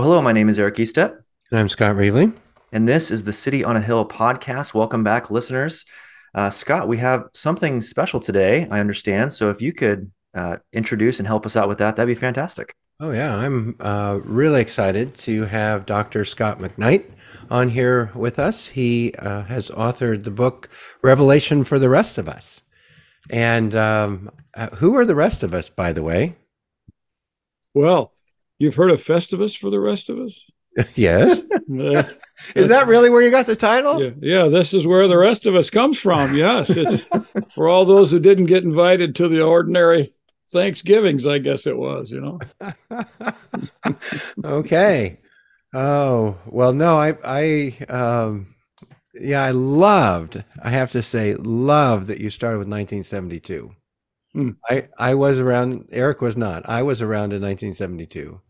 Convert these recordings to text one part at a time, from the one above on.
Well, hello, my name is Eric Eastep. And I'm Scott Reevely. And this is the City on a Hill podcast. Welcome back, listeners. Uh, Scott, we have something special today, I understand. So if you could uh, introduce and help us out with that, that'd be fantastic. Oh, yeah. I'm uh, really excited to have Dr. Scot McKnight on here with us. He uh, has authored the book Revelation for the Rest of Us. And um, uh, who are the rest of us, by the way? Well, You've heard of Festivus for the rest of us? yes. is that really where you got the title? Yeah, yeah, this is where the rest of us comes from. Yes. It's for all those who didn't get invited to the ordinary Thanksgivings, I guess it was, you know. okay. Oh, well, no, I, I, um, yeah, I loved, I have to say, loved that you started with 1972. Hmm. I, I was around, Eric was not. I was around in 1972.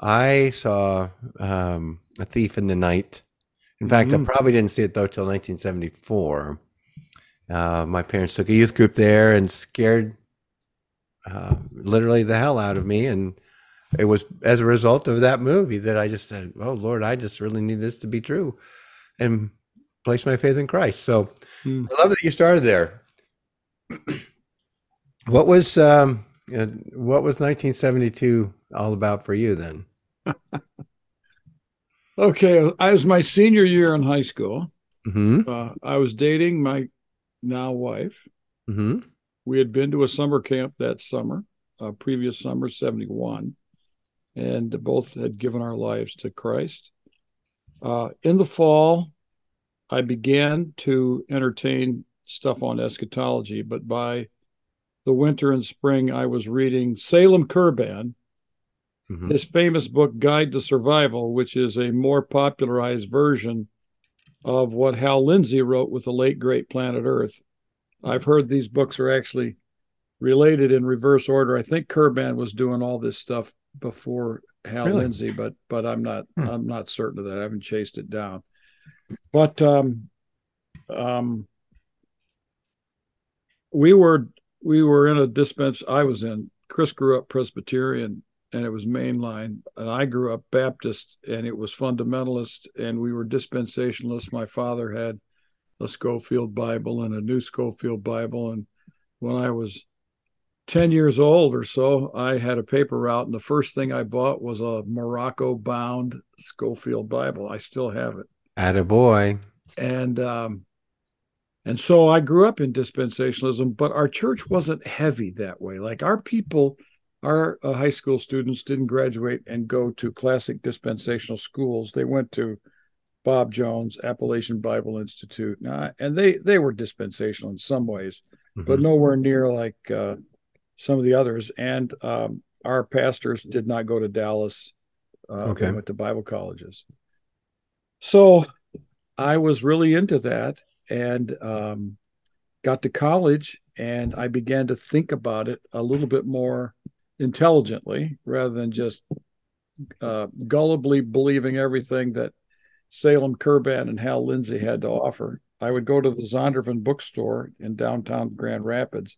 I saw um, A Thief in the Night. In fact, mm-hmm. I probably didn't see it though till 1974. Uh, my parents took a youth group there and scared uh, literally the hell out of me. And it was as a result of that movie that I just said, "Oh Lord, I just really need this to be true," and place my faith in Christ. So mm. I love that you started there. what was um, uh, what was 1972 all about for you then? okay, I was my senior year in high school. Mm-hmm. Uh, I was dating my now wife. Mm-hmm. We had been to a summer camp that summer, uh, previous summer, 71, and both had given our lives to Christ. Uh, in the fall, I began to entertain stuff on eschatology, but by the winter and spring, I was reading Salem Kirban, mm-hmm. his famous book Guide to Survival, which is a more popularized version of what Hal Lindsey wrote with the late great Planet Earth. I've heard these books are actually related in reverse order. I think Kirban was doing all this stuff before Hal really? Lindsey, but but I'm not hmm. I'm not certain of that. I haven't chased it down. But um, um, we were we were in a dispense I was in. Chris grew up Presbyterian and it was mainline. And I grew up Baptist and it was fundamentalist and we were dispensationalists. My father had a Scofield Bible and a New Scofield Bible. And when I was 10 years old or so, I had a paper route. And the first thing I bought was a Morocco bound Scofield Bible. I still have it. At a boy. And, um, and so I grew up in dispensationalism, but our church wasn't heavy that way. Like our people our uh, high school students didn't graduate and go to classic dispensational schools. They went to Bob Jones, Appalachian Bible Institute, uh, and they they were dispensational in some ways, mm-hmm. but nowhere near like uh, some of the others. And um, our pastors did not go to Dallas. Uh, okay. They went to Bible colleges. So I was really into that, and um, got to college, and I began to think about it a little bit more intelligently rather than just uh, gullibly believing everything that Salem Kirban and Hal Lindsey had to offer. I would go to the Zondervan bookstore in downtown Grand Rapids,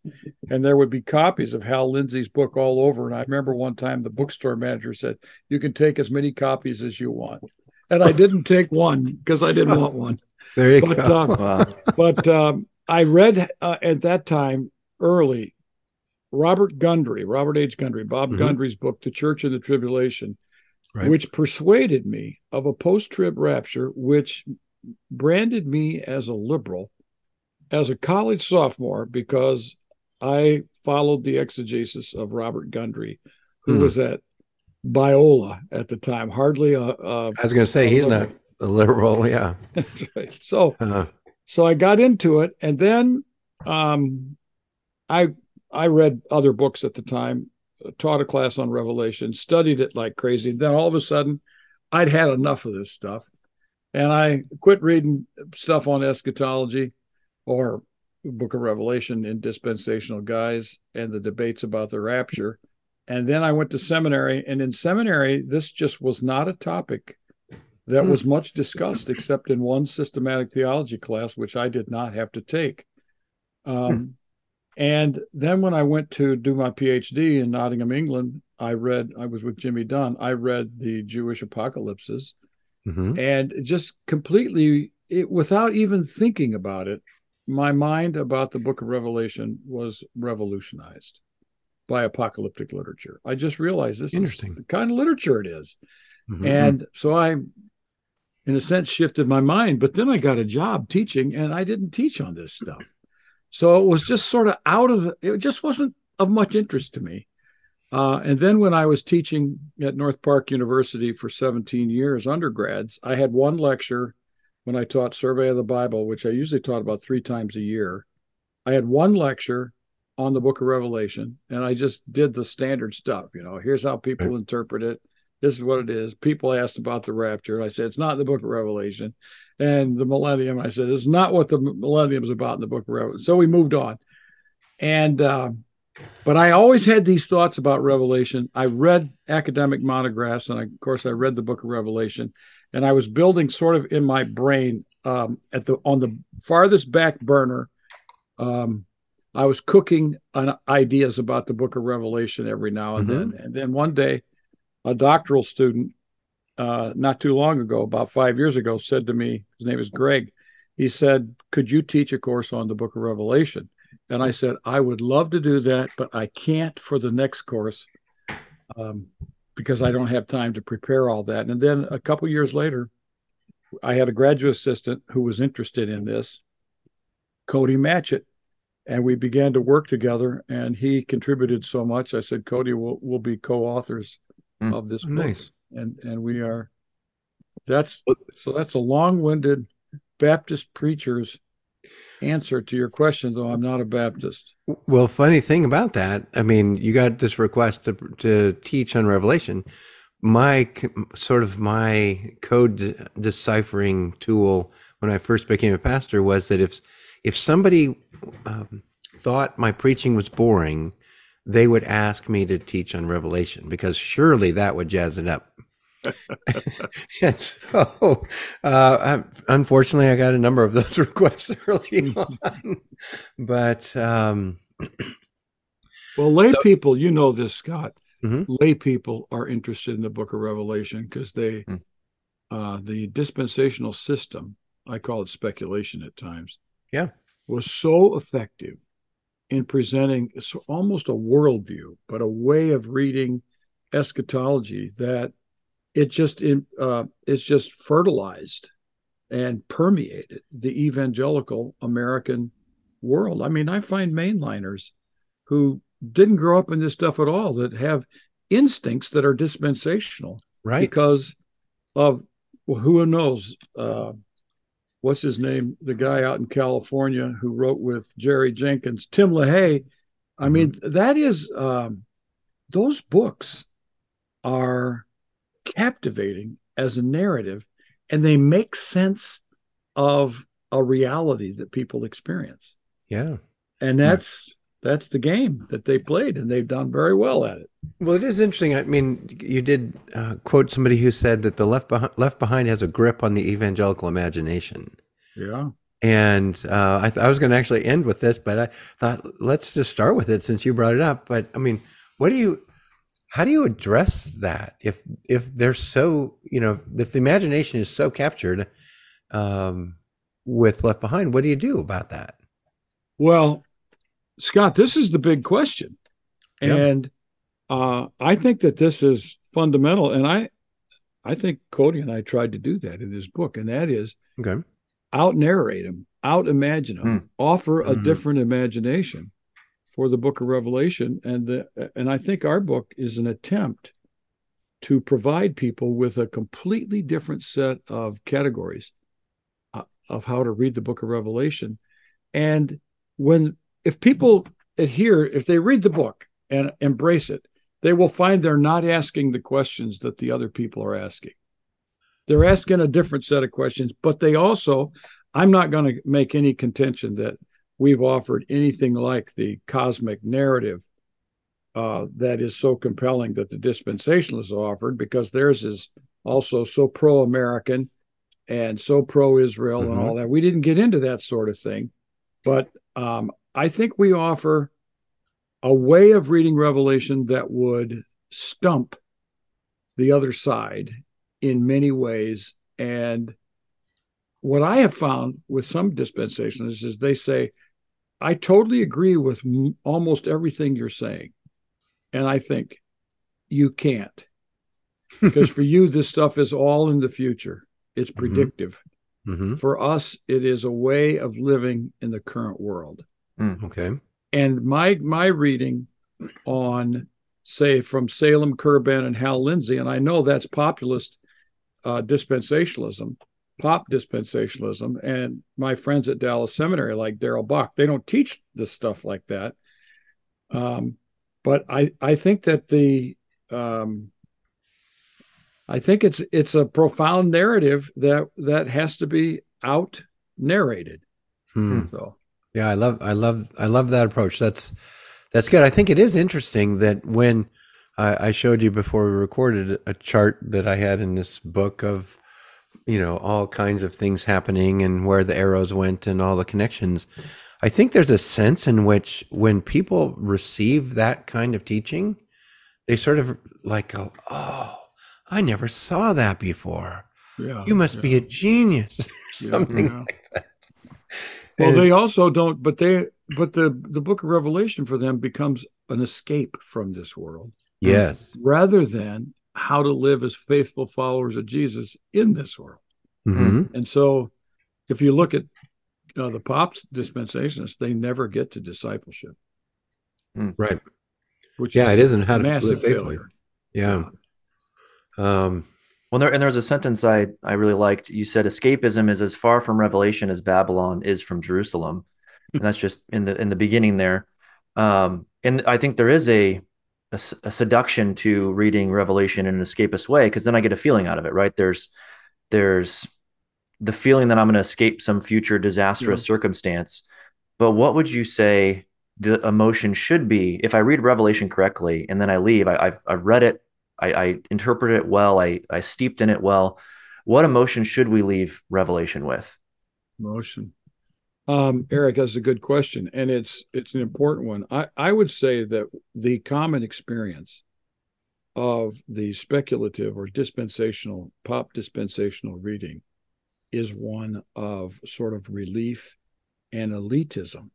and there would be copies of Hal Lindsey's book all over. And I remember one time the bookstore manager said, You can take as many copies as you want. And I didn't take one because I didn't want one. There you but, go. Um, wow. But um, I read uh, at that time early Robert Gundry, Robert H. Gundry, Bob mm-hmm. Gundry's book, The Church in the Tribulation, right. which persuaded me of a post trib rapture, which branded me as a liberal as a college sophomore because I followed the exegesis of Robert Gundry, who mm. was at Biola at the time. Hardly a. a I was going to say he's liberal. not a liberal, yeah. right. So, uh-huh. so I got into it, and then um, I I read other books at the time, taught a class on Revelation, studied it like crazy. Then all of a sudden, I'd had enough of this stuff, and I quit reading stuff on eschatology or Book of Revelation in dispensational guys and the debates about the rapture. And then I went to seminary, and in seminary, this just was not a topic that was much discussed except in one systematic theology class, which I did not have to take. Um, and then when I went to do my PhD in Nottingham, England, I read, I was with Jimmy Dunn, I read the Jewish apocalypses Mhm. and just completely, it, without even thinking about it, my mind about the book of Revelation was revolutionized by apocalyptic literature. I just realized this is the kind of literature it is. Mhm. And so I, in a sense, shifted my mind. But then I got a job teaching, and I didn't teach on this stuff. So it was just sort of out of it, just wasn't of much interest to me. Uh, and then when I was teaching at North Park University for 17 years, undergrads, I had one lecture when I taught Survey of the Bible, which I usually taught about three times a year. I had one lecture on the book of Revelation, and I just did the standard stuff. You know, here's how people Right. interpret it. This is what it is. People asked about the rapture. and I said, it's not in the book of Revelation. And the millennium, I said, it's not what the millennium is about in the book of Revelation. So we moved on. And, uh, but I always had these thoughts about Revelation. I read academic monographs, and I, of course, I read the book of Revelation, and I was building sort of in my brain um, at the on the farthest back burner. Um, I was cooking on ideas about the book of Revelation every now and then, and then one day, a doctoral student, uh, not too long ago, about five years ago, said to me, his name is Greg. He said, "Could you teach a course on the book of Revelation?" And I said, I would love to do that, but I can't for the next course um, because I don't have time to prepare all that. And then a couple years later, I had a graduate assistant who was interested in this, Cody Matchett, and we began to work together. And he contributed so much. I said, Cody, we'll, we'll be co-authors Mm. of this book, nice. And and we are. That's so. That's a long-winded Baptist preacher's answer to your question, though I'm not a Baptist. Well, funny thing about that, I mean, you got this request to to teach on Revelation. My sort of my code de- deciphering tool when I first became a pastor was that if if somebody um, thought my preaching was boring, they would ask me to teach on Revelation because surely that would jazz it up. and so, uh, unfortunately, I got a number of those requests early on, but um, Well, lay people, you know this, Scott. Mhm. Lay people are interested in the Book of Revelation because they, Hmm. uh, the dispensational system, I call it speculation at times. Yeah. was so effective in presenting almost a worldview, but a way of reading eschatology that it just in, uh, it's just fertilized and permeated the evangelical American world. I mean, I find mainliners who didn't grow up in this stuff at all that have instincts that are dispensational right. because of well, who knows uh, what's his name? The guy out in california who wrote with jerry jenkins tim lahaye. I mean that is um, those books are captivating as a narrative and they make sense of a reality that people experience. Yeah. and that's that's the game that they played and they've done very well at it Well, it is interesting. I mean, you did uh, quote somebody who said that the left behind, left behind has a grip on the evangelical imagination. yeah And uh, I, th- I was going to actually end with this, but I thought let's just start with it since you brought it up. But I mean, what do you, how do you address that if if they're so you know if the imagination is so captured um, with Left Behind? What do you do about that? Well, Scott, this is the big question. Yeah. And uh, I think that this is fundamental. And I I think Cody and I tried to do that in this book, and that is Okay. out narrate them, out imagine them, offer a Mhm. different imagination for the book of Revelation. And the and I think our book is an attempt to provide people with a completely different set of categories uh, of how to read the book of Revelation. And when if people adhere, if they read the book and embrace it, they will find they're not asking the questions that the other people are asking. They're asking a different set of questions, but they also, I'm not going to make any contention that we've offered anything like the cosmic narrative uh, that is so compelling that the dispensationalists offered because theirs is also so pro American and so pro Israel mm-hmm. and all that. We didn't get into that sort of thing, but um, I think we offer a way of reading Revelation that would stump the other side in many ways. And what I have found with some dispensationalists is they say, I totally agree with m- almost everything you're saying. And I think you can't. Because for you, this stuff is all in the future, it's mm-hmm. predictive. Mm-hmm. For us, it is a way of living in the current world. Mm, okay. And my my reading on, say, from Salem Kirban and Hal Lindsey, and I know that's populist uh, dispensationalism, pop dispensationalism, and my friends at Dallas Seminary, like Darrell Bock, they don't teach this stuff like that. Um, but I I think that the um, I think it's it's a profound narrative that that has to be out narrated. Hmm. So yeah, I love I love I love that approach. That's that's good. I think it is interesting that when I, I showed you before we recorded a chart that I had in this book of you know all kinds of things happening and where the arrows went and all the connections. I think there's a sense in which when people receive that kind of teaching, they sort of like go, "Oh, I never saw that before. Yeah, you must yeah. be a genius." Something yeah, like that. Well, they also don't, but they, but the the Book of Revelation for them becomes an escape from this world. Yes, rather than how to live as faithful followers of Jesus in this world. Mm-hmm. And so, if you look at uh, the pops dispensationalists, they never get to discipleship. Hmm. Right. Which yeah, is it isn't how to live faithfully. Failure. Yeah. Um, well, there, and there's a sentence I, I really liked. You said escapism is as far from Revelation as Babylon is from Jerusalem, and that's just in the in the beginning there. Um, and I think there is a, a, a seduction to reading Revelation in an escapist way because then I get a feeling out of it. Right? There's there's the feeling that I'm going to escape some future disastrous yeah. circumstance. But what would you say the emotion should be if I read Revelation correctly and then I leave? I, have I've read it, I, I interpret it well, I I steeped in it well. What emotion should we leave Revelation with? Emotion. Um, Eric, that's a good question, and it's it's an important one. I I would say that the common experience of the speculative or dispensational pop dispensational reading is one of sort of relief and elitism,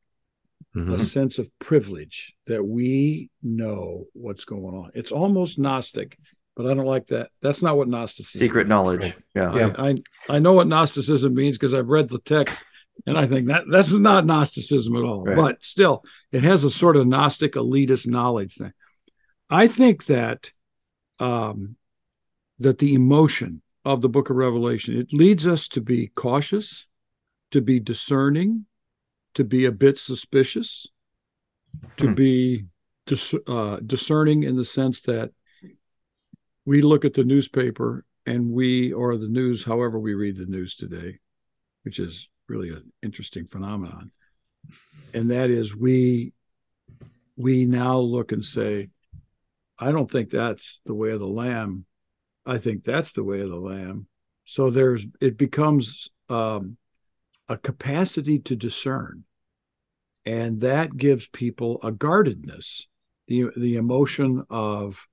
mm-hmm. a sense of privilege that we know what's going on. It's almost Gnostic, but I don't like that. That's not what Gnosticism secret means. knowledge. Yeah. yeah. I, I, I know what Gnosticism means because I've read the text and I think that that's not Gnosticism at all. Right. But still, it has a sort of Gnostic elitist knowledge thing. I think that um, that the emotion of the book of Revelation. It leads us to be cautious, to be discerning, to be a bit suspicious, to hmm. be dis- uh, discerning in the sense that we look at the newspaper and we, or the news, however we read the news today, which is really an interesting phenomenon. And that is we we now look and say, I don't think that's the way of the lamb I think that's the way of the lamb. So there's it becomes um, a capacity to discern, and that gives people a guardedness, the the emotion of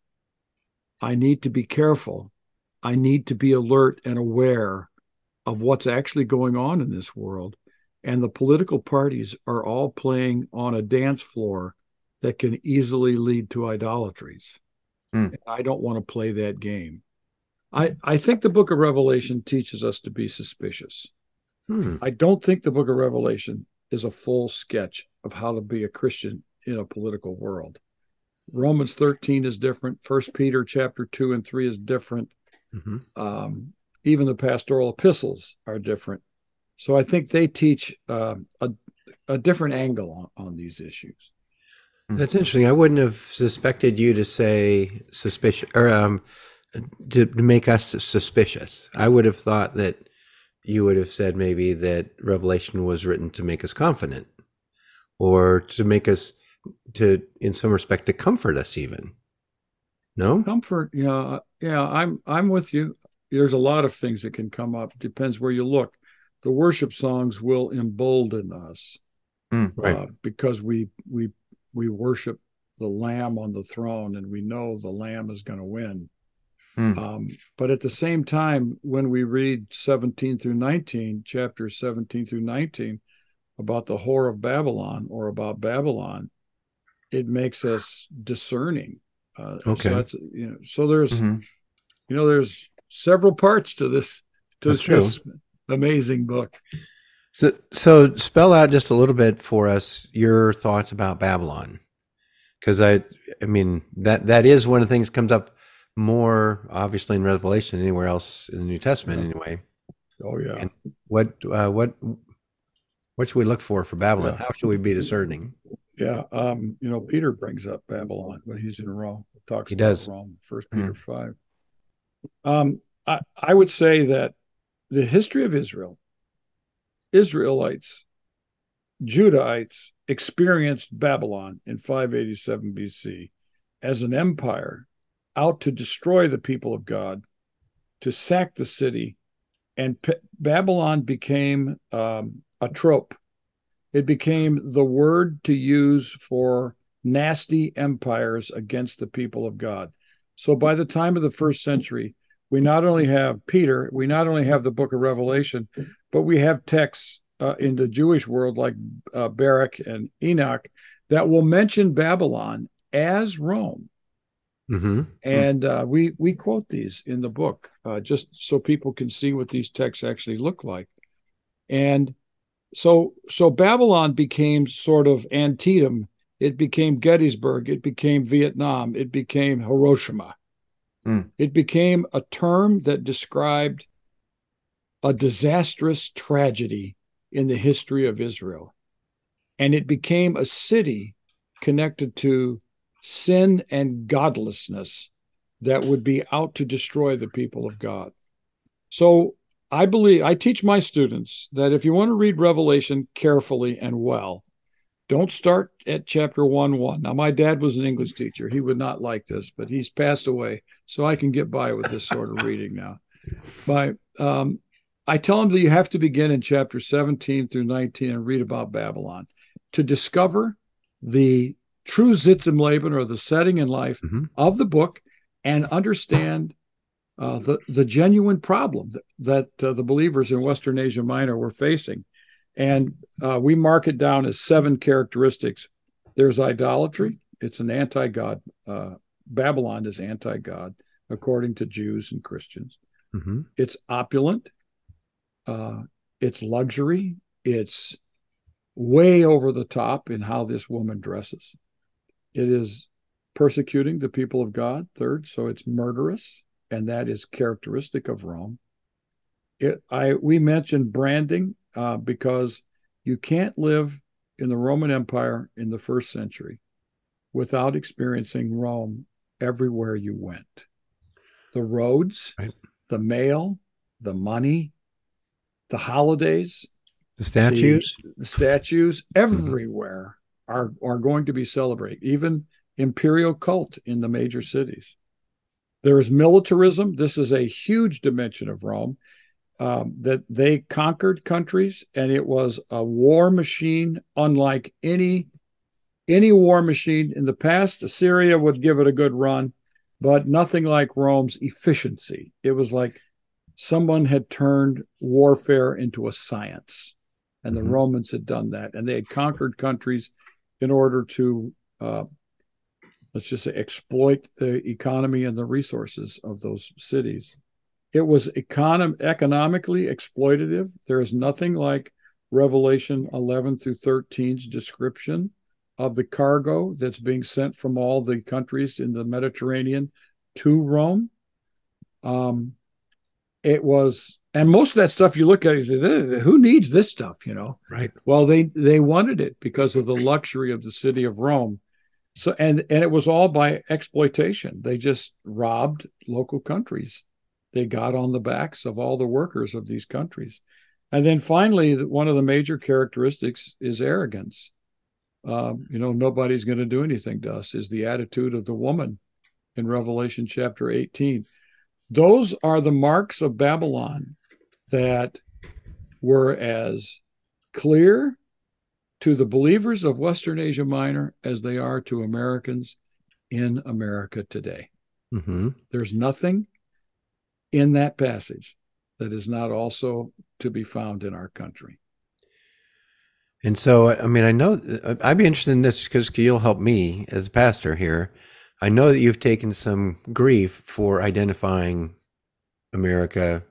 I need to be careful, I need to be alert and aware of what's actually going on in this world, and the political parties are all playing on a dance floor that can easily lead to idolatries. Mm. I don't want to play that game. I, I think the book of Revelation teaches us to be suspicious. Hmm. I don't think the book of Revelation is a full sketch of how to be a Christian in a political world. Romans 13 is different. First Peter chapter 2 and 3 is different. Mm-hmm. Um, even the pastoral epistles are different. So I think they teach uh, a, a different angle on, on these issues. That's interesting. I wouldn't have suspected you to say suspicious or um, to, to make us suspicious. I would have thought that you would have said maybe that Revelation was written to make us confident or to make us to in some respect to comfort us even. No? Comfort, yeah, yeah, I'm I'm with you. There's a lot of things that can come up. Depends where you look. The worship songs will embolden us. Mm, right. uh, because we we we worship the lamb on the throne and we know the lamb is going to win Mm. um, but at the same time when we read 17 through 19 chapter 17 through 19 about the whore of babylon or about babylon it makes us discerning uh, Okay. so that's you know so there's Mhm. you know there's several parts to this to That's true. this amazing book So, so spell out just a little bit for us your thoughts about Babylon, because I, I mean that that is one of the things that comes up more obviously in Revelation than anywhere else in the New Testament. Yeah. Anyway, oh yeah And- what uh, what what should we look for for Babylon? Yeah. How should we be discerning? Yeah, um, you know, Peter brings up Babylon when he's in Rome. Talks He about does. Rome, First Mhm. Peter five. Um, I, I would say that the history of Israel, Israelites, Judahites experienced Babylon in 587 BC as an empire out to destroy the people of God, to sack the city, and P- Babylon became um, a trope. It became the word to use for nasty empires against the people of God. So by the time of the first century, we not only have Peter, we not only have the book of Revelation, but we have texts uh, in the Jewish world like uh, Baruch and Enoch that will mention Babylon as Rome. Hmm And uh, we we quote these in the book uh, just so people can see what these texts actually look like. And so so Babylon became sort of Antietam. It became Gettysburg. It became Vietnam. It became Hiroshima. Hmm. It became a term that described a disastrous tragedy in the history of Israel. And it became a city connected to sin and godlessness that would be out to destroy the people of God. So I believe I teach my students that if you want to read Revelation carefully and well, don't start at chapter 1 1. Now, my dad was an English teacher. He would not like this, but he's passed away. So I can get by with this sort of reading now. But um, I tell him that you have to begin in chapter 17 through 19 and read about Babylon to discover the true Sitz im Leben or the setting in life Mhm. of the book and understand uh, the, the genuine problem that, that uh, the believers in Western Asia Minor were facing. And uh, we mark it down as seven characteristics. There's idolatry, it's an anti God. Uh, Babylon is anti God, according to Jews and Christians. hmm It's opulent, uh, it's luxury, it's way over the top in how this woman dresses. It is persecuting the people of God, third, so it's murderous, and that is characteristic of Rome. It, I we mentioned branding uh, because you can't live in the Roman Empire in the first century without experiencing Rome everywhere you went. The roads, Right. the mail, the money, the holidays, The statues. the statues everywhere are are going to be celebrated even imperial cult in the major cities. There is militarism. This is a huge dimension of rome um, that they conquered countries and it was a war machine unlike any any war machine in the past. Assyria would give it a good run but nothing like rome's efficiency. It was like someone had turned warfare into a science and the Mhm. Romans had done that, and they had conquered countries in order to, uh, let's just say, exploit the economy and the resources of those cities. It was econom- economically exploitative. There is nothing like Revelation 11 through 13's description of the cargo that's being sent from all the countries in the Mediterranean to Rome. Um, it was, and most of that stuff you look at, you say, who needs this stuff? You know, Right. well, they they wanted it because of the luxury of the city of Rome, So and and it was all by exploitation. They just robbed local countries. They got on the backs of all the workers of these countries. And then finally, one of the major characteristics is arrogance. Um, you know, nobody's going to do anything to us, is the attitude of the woman in Revelation chapter 18. Those are the marks of Babylon that were as clear to the believers of Western Asia Minor as they are to Americans in America today. Mm-hmm. There's nothing in that passage that is not also to be found in our country. And so, I mean, I know I'd be interested in this because you'll help me as a pastor here. I know that you've taken some grief for identifying America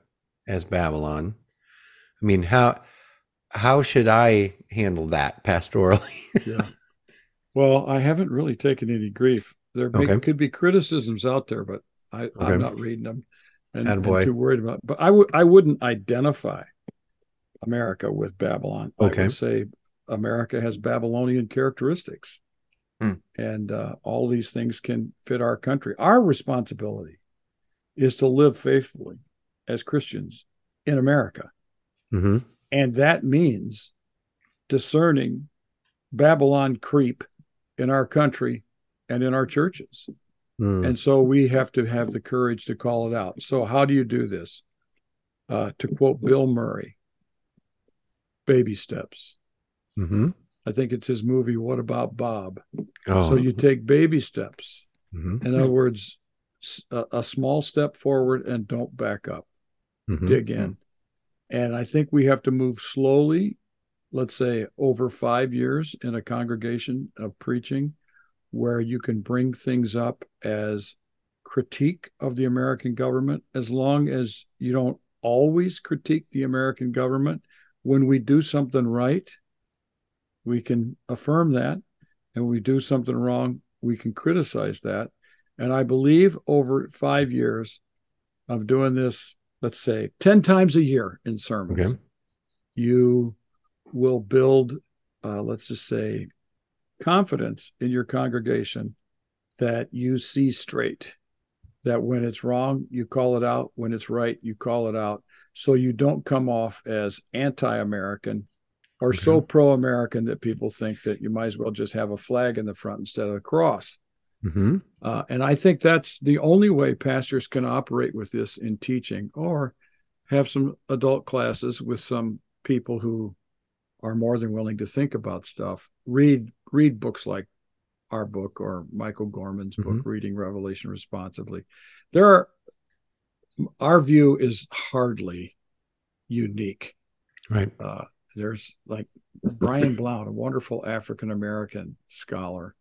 as Babylon. I mean, how how should I handle that pastorally? yeah. Well, I haven't really taken any grief. There okay. could be criticisms out there, but I, okay. I'm not reading them and, and too worried about. But I would I wouldn't identify America with Babylon. Okay. I would say America has Babylonian characteristics, hmm. and uh, all these things can fit our country. Our responsibility is to live faithfully as Christians in America, mm-hmm. and that means discerning Babylon creep in our country and in our churches. Mm. And so we have to have the courage to call it out. So, how do you do this? Uh, to quote Bill Murray, baby steps. Mm-hmm. I think it's his movie, What About Bob? Oh. So, you take baby steps. Mm-hmm. In other words, a, a, small step forward and don't back up, mm-hmm. dig in. And I think we have to move slowly, let's say over five years in a congregation of preaching where you can bring things up as critique of the American government, as long as you don't always critique the American government. When we do something right, we can affirm that. And when we do something wrong, we can criticize that. And I believe over five years of doing this, let's say 10 times a year in sermons, okay. you will build, uh, let's just say, confidence in your congregation that you see straight, that when it's wrong, you call it out. When it's right, you call it out. So you don't come off as anti American or okay. so pro American that people think that you might as well just have a flag in the front instead of a cross. Mm-hmm. Uh, and I think that's the only way pastors can operate with this in teaching or have some adult classes with some people who are more than willing to think about stuff. Read read books like our book or Michael Gorman's book, mm-hmm. Reading Revelation Responsibly. There are our view is hardly unique. Right. Uh, there's like Brian Blount, a wonderful African American scholar,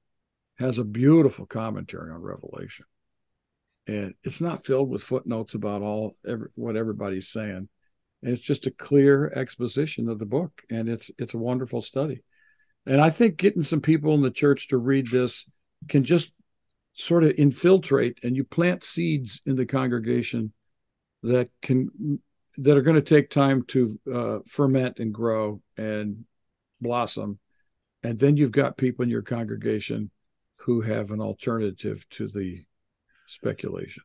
has a beautiful commentary on Revelation, and it's not filled with footnotes about all every, what everybody's saying. And it's just a clear exposition of the book, and it's it's a wonderful study. And I think getting some people in the church to read this can just sort of infiltrate and you plant seeds in the congregation that can that are going to take time to uh, ferment and grow and blossom and then you've got people in your congregation who have an alternative to the speculation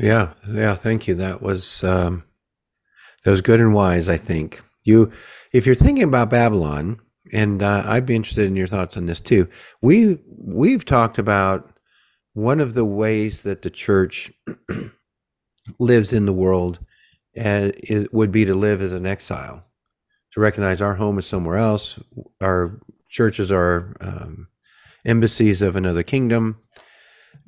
yeah yeah thank you that was um that was good and wise i think you if you're thinking about babylon and uh, I'd be interested in your thoughts on this too. We we've talked about one of the ways that the church lives in the world uh, is, would be to live as an exile, to recognize our home is somewhere else. Our churches are um, embassies of another kingdom.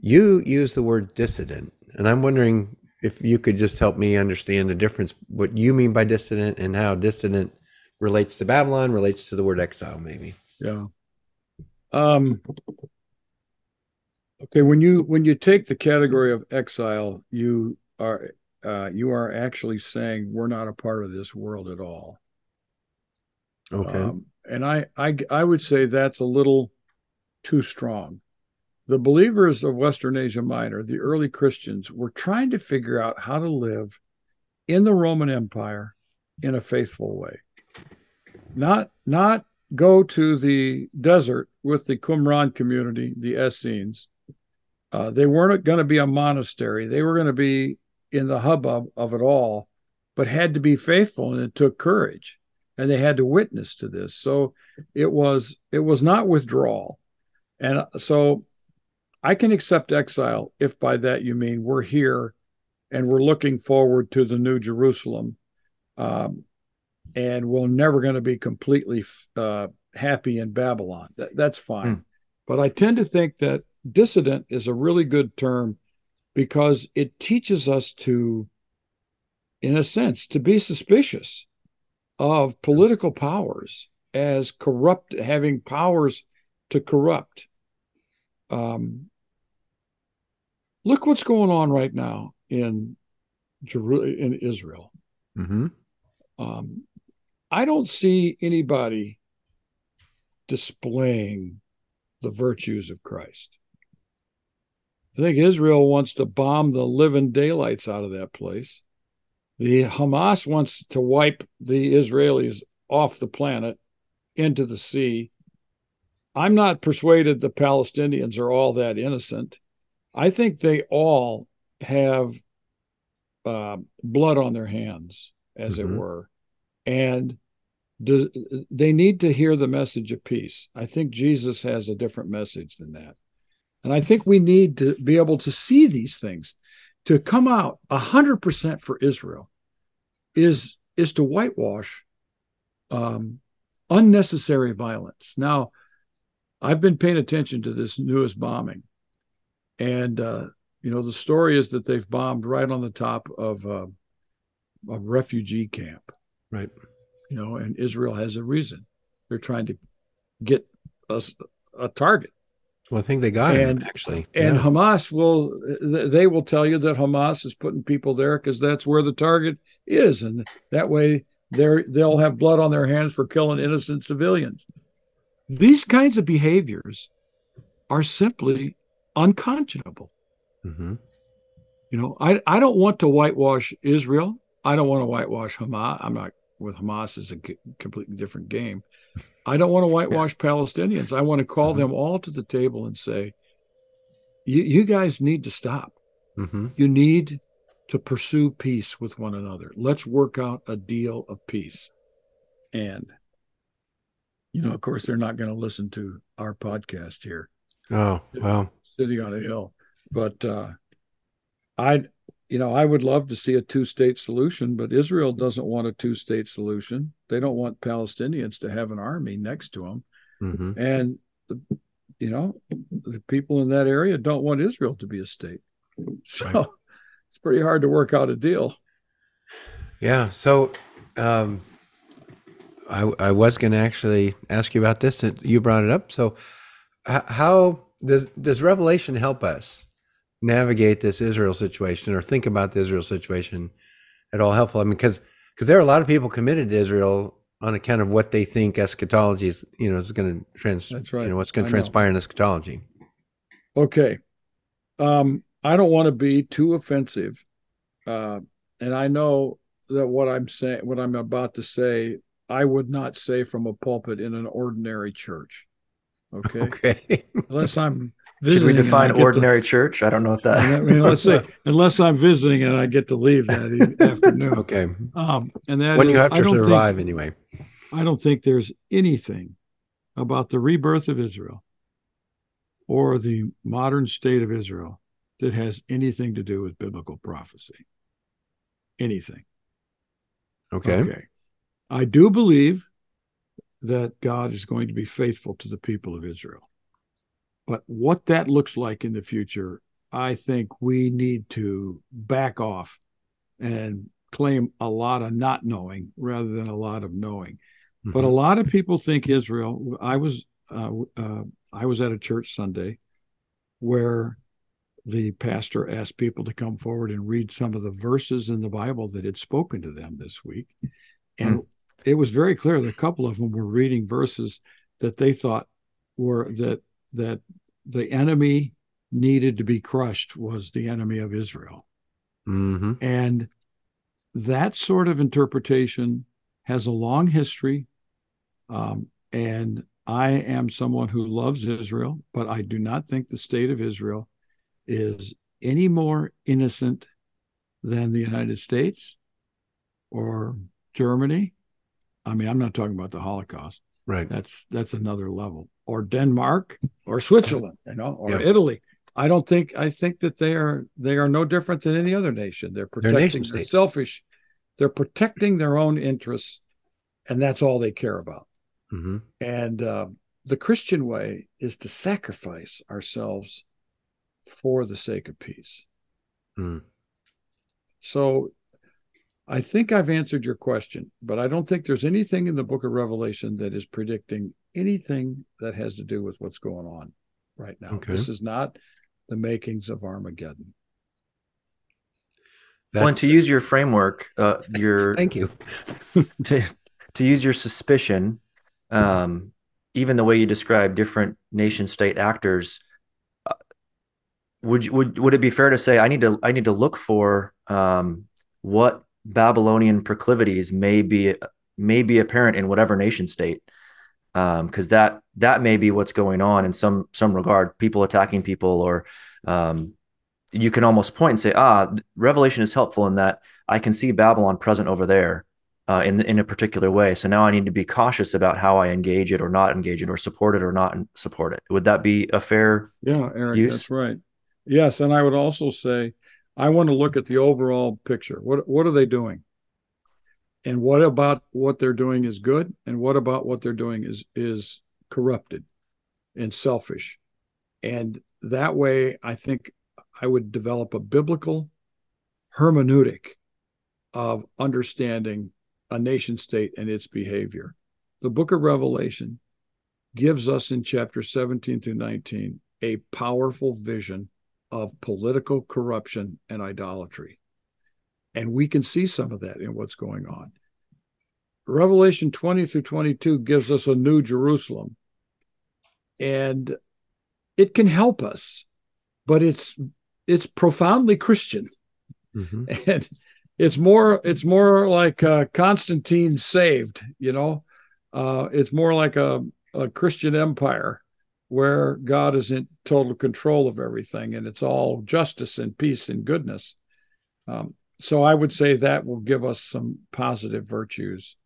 You use the word dissident, and I'm wondering if you could just help me understand the difference, what you mean by dissident, and how dissident relates to Babylon, relates to the word exile, maybe. Yeah. Um, okay, when you when you take the category of exile, you are uh, you are actually saying we're not a part of this world at all. Okay. Um, and I, I I would say that's a little too strong. The believers of Western Asia Minor, the early Christians, were trying to figure out how to live in the Roman Empire in a faithful way not not go to the desert with the Qumran community, the Essenes. Uh, they weren't going to be a monastery. They were going to be in the hubbub of it all, but had to be faithful, and it took courage, and they had to witness to this. So it was it was not withdrawal, and uh, so I can accept exile if by that you mean we're here, and we're looking forward to the new Jerusalem, um, and we're never going to be completely uh, happy in Babylon. That, that's fine. Mm. But I tend to think that dissident is a really good term because it teaches us to, in a sense, to be suspicious of political powers as corrupt, having powers to corrupt. Um, look what's going on right now in Jeru- in Israel. Mm-hmm. Um, I don't see anybody displaying the virtues of Christ. I think Israel wants to bomb the living daylights out of that place. The Hamas wants to wipe the Israelis off the planet into the sea. I'm not persuaded the Palestinians are all that innocent. I think they all have uh, blood on their hands, as mm-hmm. it were. And do, they need to hear the message of peace. I think Jesus has a different message than that. And I think we need to be able to see these things. To come out 100% for Israel is, is to whitewash um, unnecessary violence. Now, I've been paying attention to this newest bombing. And, uh, you know, the story is that they've bombed right on the top of uh, a refugee camp. Right you know, and Israel has a reason. They're trying to get us a target. Well, I think they got and, him actually. And yeah. Hamas will they will tell you that Hamas is putting people there because that's where the target is, and that way they they'll have blood on their hands for killing innocent civilians. These kinds of behaviors are simply unconscionable. Mm-hmm. You know, I I don't want to whitewash Israel. I don't want to whitewash Hamas. I'm not with Hamas is a completely different game. I don't want to whitewash yeah. Palestinians. I want to call mm-hmm. them all to the table and say, you, you guys need to stop. Mm-hmm. You need to pursue peace with one another. Let's work out a deal of peace. And, you know, of course, they're not going to listen to our podcast here. Oh, well. Sitting on a hill. But uh, I, you know, I would love to see a two state solution, but Israel doesn't want a two state solution. They don't want Palestinians to have an army next to them. Mm-hmm. And, you know, the people in that area don't want Israel to be a state. So right. it's pretty hard to work out a deal. Yeah. So, um, I, I was going to actually ask you about this. That you brought it up. So, how does does Revelation help us navigate this Israel situation or think about the Israel situation at all helpful? I mean, because because there are a lot of people committed to Israel on account of what they think eschatology is, you know, is going to trans. That's right. You know, what's going to transpire in eschatology. Okay, um, I don't want to be too offensive, uh, and I know that what I'm saying, what I'm about to say, I would not say from a pulpit in an ordinary church. Okay. Okay. Unless I'm should we define ordinary to, church? I don't know what that. I mean, let's say unless I'm visiting and I get to leave that afternoon. Okay. Um, and that when is, you have to survive think, anyway. I don't think there's anything about the rebirth of Israel or the modern state of Israel that has anything to do with biblical prophecy. Anything. Okay. Okay. I do believe that God is going to be faithful to the people of Israel. But what that looks like in the future, I think we need to back off and claim a lot of not knowing rather than a lot of knowing. Mm-hmm. But a lot of people think Israel. I was uh, uh, I was at a church Sunday where the pastor asked people to come forward and read some of the verses in the Bible that had spoken to them this week, and mm. It was very clear that a couple of them were reading verses that they thought were that that the enemy needed to be crushed was the enemy of Israel. Mm-hmm. And that sort of interpretation has a long history. Um, and I am someone who loves Israel, but I do not think the state of Israel is any more innocent than the United States or Germany. I mean, I'm not talking about the Holocaust. Right. That's that's another level. Or Denmark or Switzerland, you know, or Yeah. Italy. I don't think I think that they are they are no different than any other nation. They're They're protecting nation they're selfish. They're protecting their own interests, and that's all they care about. hmm And uh, the Christian way is to sacrifice ourselves for the sake of peace. Mm. So I think I've answered your question, but I don't think there's anything in the book of Revelation that is predicting anything that has to do with what's going on right now. Okay. This is not the makings of Armageddon. Well, and to use your framework, uh, your Thank you. to to use your suspicion, um, even the way you describe different nation state actors, uh, would would would it be fair to say I need to I need to look for um, what Babylonian proclivities may be may be apparent in whatever nation state, because that that may be what's going on in some some regard, people attacking people or um, you can almost point and say, ah, Revelation is helpful in that I can see Babylon present over there uh, in in a particular way. So now I need to be cautious about how I engage it or not engage it or support it or not support it. Would that be a fair? Yeah, Eric, Use? that's right. Yes, and I would also say I want to look at the overall picture. What what are they doing? And what about what they're doing is good, and what about what they're doing is is corrupted and selfish. And that way I think I would develop a biblical hermeneutic of understanding a nation state and its behavior. The book of Revelation gives us in chapter 17 through 19 a powerful vision of political corruption and idolatry. And we can see some of that in what's going on. Revelation 20 through 22 gives us a new Jerusalem. And it can help us, but it's it's profoundly Christian. hmm And it's more it's more like uh, Constantine saved, you know. Uh, it's more like a, a Christian empire where God is in total control of everything and it's all justice and peace and goodness. Um, so I would say that will give us some positive virtues.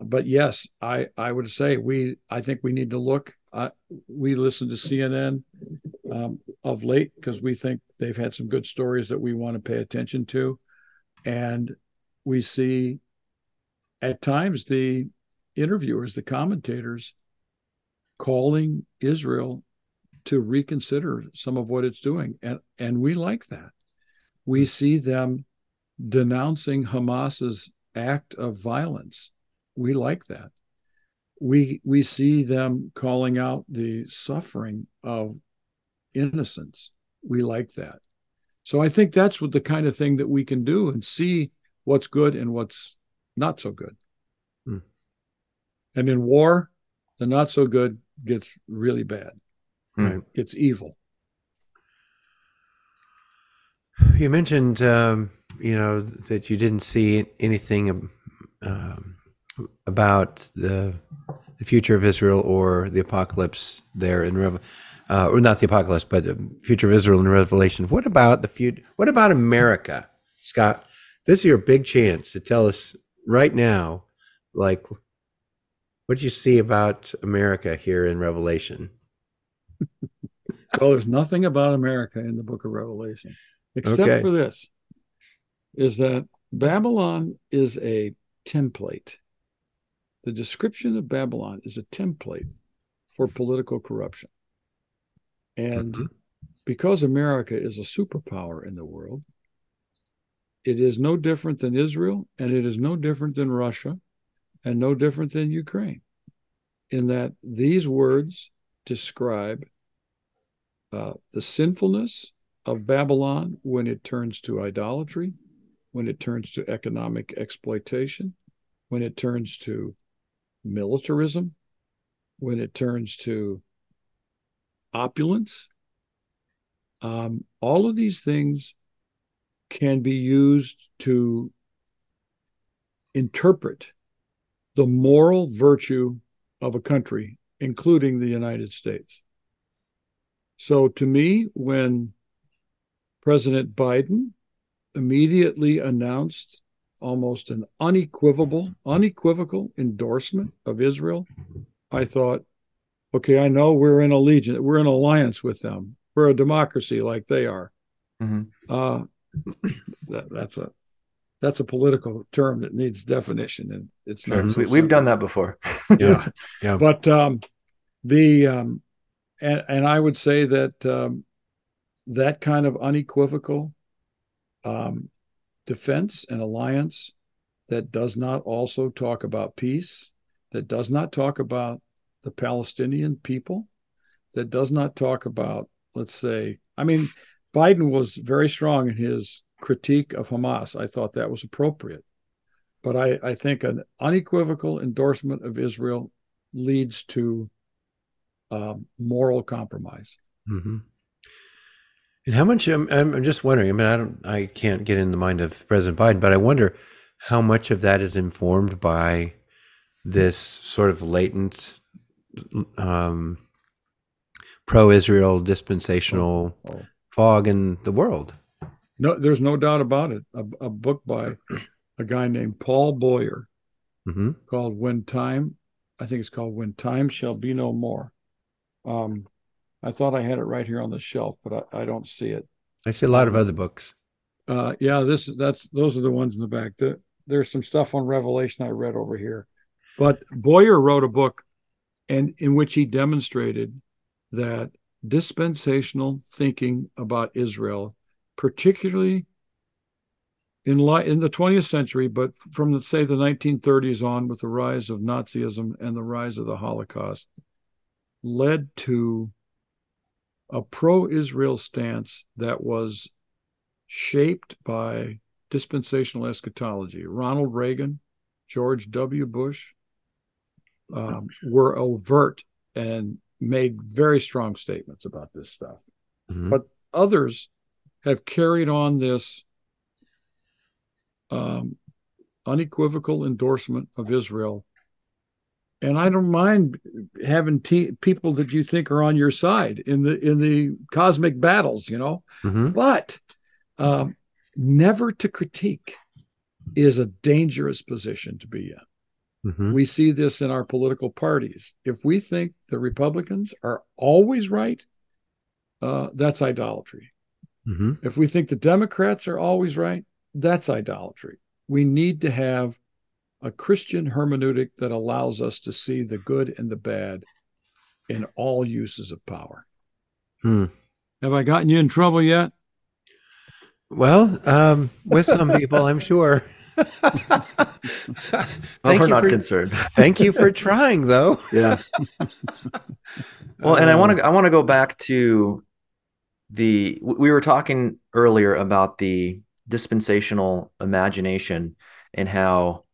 But yes, I I would say we I think we need to look. Uh, we listen to CNN um, of late because we think they've had some good stories that we want to pay attention to, and we see at times the interviewers, the commentators, calling Israel to reconsider some of what it's doing, and and we like that. We see them denouncing Hamas's act of violence. We like that. We we see them calling out the suffering of innocents. We like that. So I think that's what the kind of thing that we can do and see what's good and what's not so good. Hmm. And in war, the not so good gets really bad. Right. It's evil. You mentioned, um, you know, that you didn't see anything um, about the the future of Israel or the apocalypse there in Rev, uh, or not the apocalypse, but the future of Israel in Revelation. What about the future? What about America, Scot? This is your big chance to tell us right now, like, what do you see about America here in Revelation? Well, there's nothing about America in the book of Revelation, except Okay. for this is that Babylon is a template. The description of Babylon is a template for political corruption. And Mhm. because America is a superpower in the world, it is no different than Israel, and it is no different than Russia, and no different than Ukraine, in that these words describe uh, the sinfulness of Babylon when it turns to idolatry, when it turns to economic exploitation, when it turns to militarism, when it turns to opulence. Um, all of these things can be used to interpret the moral virtue of a country including the United States. So to me, when President Biden immediately announced almost an unequivocal, unequivocal endorsement of Israel, I thought, okay, I know we're in allegiance, we're in alliance with them. We're a democracy like they are. Mm-hmm. Uh, that, that's a that's a political term that needs definition, and it's not. Mm-hmm. So we, have done that before. yeah, yeah. But um, the um, and and I would say that um, that kind of unequivocal um, defense and alliance that does not also talk about peace, that does not talk about the Palestinian people, that does not talk about, let's say, I mean, Biden was very strong in his critique of Hamas. I thought that was appropriate. But I, I think an unequivocal endorsement of Israel leads to um, moral compromise. Mm-hmm. And how much? I'm, I'm just wondering. I mean, I don't, I can't get in the mind of President Biden, but I wonder how much of that is informed by this sort of latent um, pro-Israel dispensational oh, fog in the world. No, there's no doubt about it. A, a book by a guy named Paul Boyer mm-hmm. called "When Time," I think it's called "When Time Shall Be No More." Um, I thought I had it right here on the shelf, but I, I don't see it. I see a lot of other books. Uh, yeah, this that's those are the ones in the back. The, there's some stuff on Revelation I read over here, but Boyer wrote a book, and in which he demonstrated that dispensational thinking about Israel, particularly in li- in the 20th century, but from the, say the 1930s on, with the rise of Nazism and the rise of the Holocaust, led to a pro Israel stance that was shaped by dispensational eschatology. Ronald Reagan, George W. Bush um, were overt and made very strong statements about this stuff. Mm-hmm. But others have carried on this um, unequivocal endorsement of Israel and I don't mind having te- people that you think are on your side in the in the cosmic battles, you know. Mm-hmm. But um, never to critique is a dangerous position to be in. Mm-hmm. We see this in our political parties. If we think the Republicans are always right, uh, that's idolatry. Mm-hmm. If we think the Democrats are always right, that's idolatry. We need to have a Christian hermeneutic that allows us to see the good and the bad in all uses of power. Hmm. Have I gotten you in trouble yet? Well, um, with some people, I'm sure. well, we're not for, concerned. thank you for trying, though. Yeah. well, and I want to I want to go back to the we were talking earlier about the dispensational imagination and how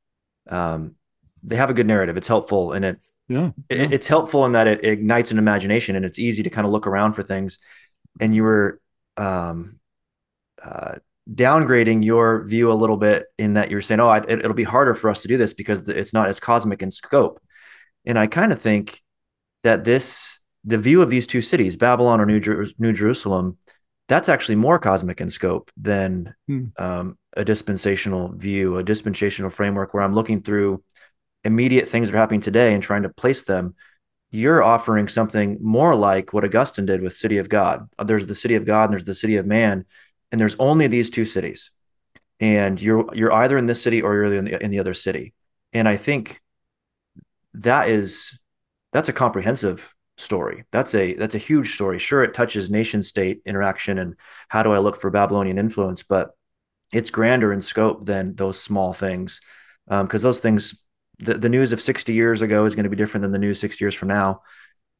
um, they have a good narrative. It's helpful and it, yeah, it, it's helpful in that it ignites an imagination and it's easy to kind of look around for things. And you were um, uh, downgrading your view a little bit in that you're saying, "Oh, I, it, will be harder for us to do this because it's not as cosmic in scope." And I kind of think that this, the view of these two cities, Babylon or New, Jer- New Jerusalem, that's actually more cosmic in scope than hmm. um, a dispensational view, a dispensational framework where I'm looking through immediate things that are happening today and trying to place them. You're offering something more like what Augustine did with City of God. There's the City of God and there's the City of Man, and there's only these two cities, and you're you're either in this city or you're in the in the other city. And I think that is that's a comprehensive story. That's a that's a huge story. Sure, it touches nation state interaction and how do I look for Babylonian influence, but it's grander in scope than those small things because um, those things the, the news of 60 years ago is going to be different than the news 60 years from now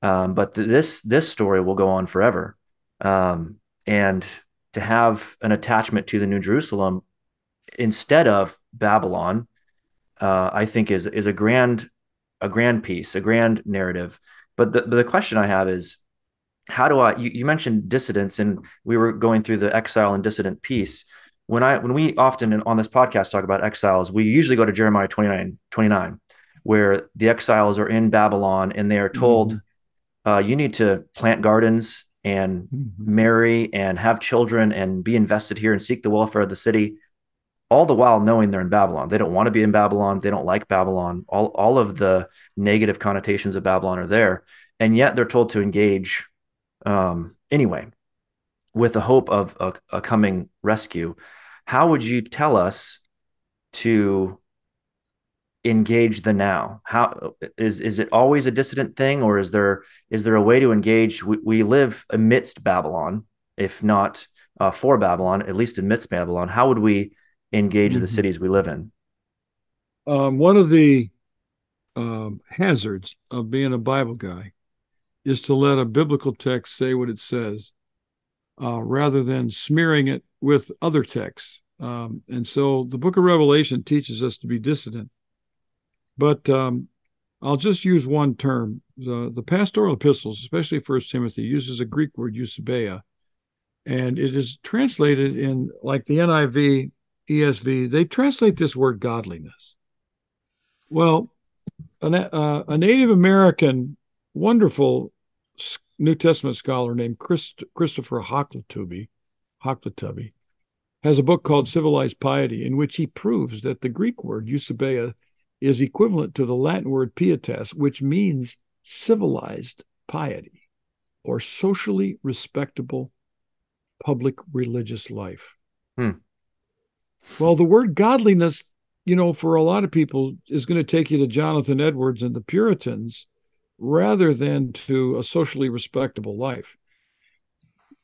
um, but th- this this story will go on forever um, and to have an attachment to the new jerusalem instead of babylon uh, i think is is a grand a grand piece a grand narrative but the, but the question i have is how do i you, you mentioned dissidents and we were going through the exile and dissident piece when I when we often on this podcast talk about exiles, we usually go to Jeremiah 29, 29, where the exiles are in Babylon and they are told, mm-hmm. uh, you need to plant gardens and mm-hmm. marry and have children and be invested here and seek the welfare of the city, all the while knowing they're in Babylon. They don't want to be in Babylon. They don't like Babylon. All, all of the negative connotations of Babylon are there. And yet they're told to engage um, anyway with the hope of a, a coming rescue. How would you tell us to engage the now how is is it always a dissident thing or is there is there a way to engage we, we live amidst babylon if not uh, for babylon at least amidst babylon how would we engage mm-hmm. the cities we live in um, one of the um, hazards of being a bible guy is to let a biblical text say what it says uh, rather than smearing it with other texts um, and so the book of revelation teaches us to be dissident but um, I'll just use one term. The, the pastoral epistles, especially First Timothy, uses a Greek word, eusebeia, and it is translated in like the NIV, ESV. They translate this word godliness. Well, a, uh, a Native American, wonderful New Testament scholar named Christ, Christopher Hoklotubbe, Hoklotubbe has a book called Civilized Piety, in which he proves that the Greek word eusebeia is equivalent to the Latin word pietas, which means civilized piety or socially respectable public religious life. Hmm. Well, the word godliness, you know, for a lot of people is going to take you to Jonathan Edwards and the Puritans rather than to a socially respectable life.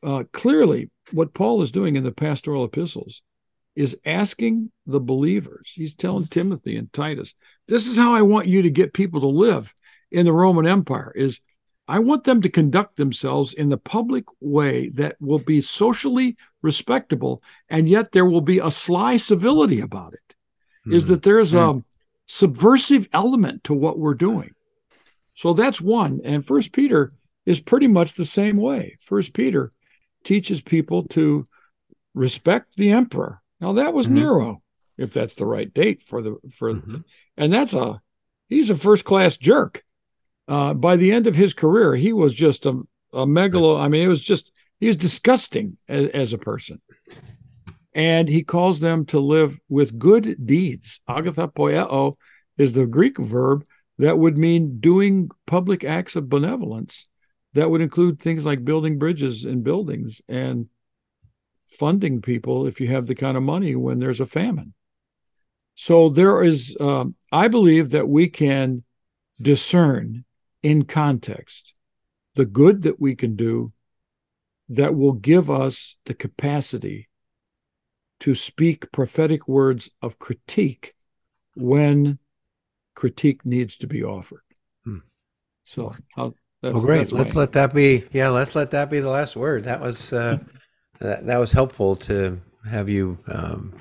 Uh, clearly, what Paul is doing in the pastoral epistles is asking the believers, he's telling Timothy and Titus, this is how I want you to get people to live in the Roman Empire is I want them to conduct themselves in the public way that will be socially respectable, and yet there will be a sly civility about it. Mm-hmm. Is that there's mm-hmm. a subversive element to what we're doing. So that's one. And First Peter is pretty much the same way. First Peter teaches people to respect the emperor now that was mm-hmm. Nero, if that's the right date for the for, mm-hmm. and that's a he's a first class jerk. Uh, by the end of his career, he was just a, a megalo. I mean, it was just he was disgusting as, as a person. And he calls them to live with good deeds. Agathos is the Greek verb that would mean doing public acts of benevolence that would include things like building bridges and buildings and funding people if you have the kind of money when there's a famine. So there is, um, I believe that we can discern in context the good that we can do that will give us the capacity to speak prophetic words of critique when critique needs to be offered. Hmm. So, how, well, great. Let's let that be. Yeah, let's let that be the last word. That was uh, that, that was helpful to have you um,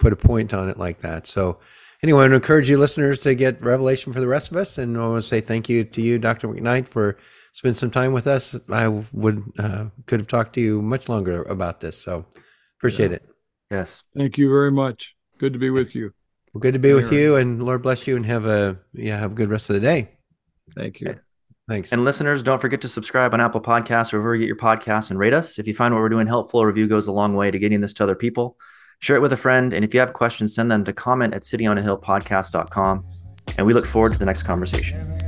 put a point on it like that. So, anyway, I want to encourage you listeners to get revelation for the rest of us. And I want to say thank you to you, Dr. McKnight, for spending some time with us. I would uh, could have talked to you much longer about this. So, appreciate yeah. it. Yes. Thank you very much. Good to be with you. Well, good to be with you, and Lord bless you, and have a yeah, have a good rest of the day. Thank you. Thanks. And listeners, don't forget to subscribe on Apple Podcasts or wherever you get your podcasts and rate us. If you find what we're doing helpful, a review goes a long way to getting this to other people. Share it with a friend. And if you have questions, send them to comment at cityonahillpodcast.com. And we look forward to the next conversation.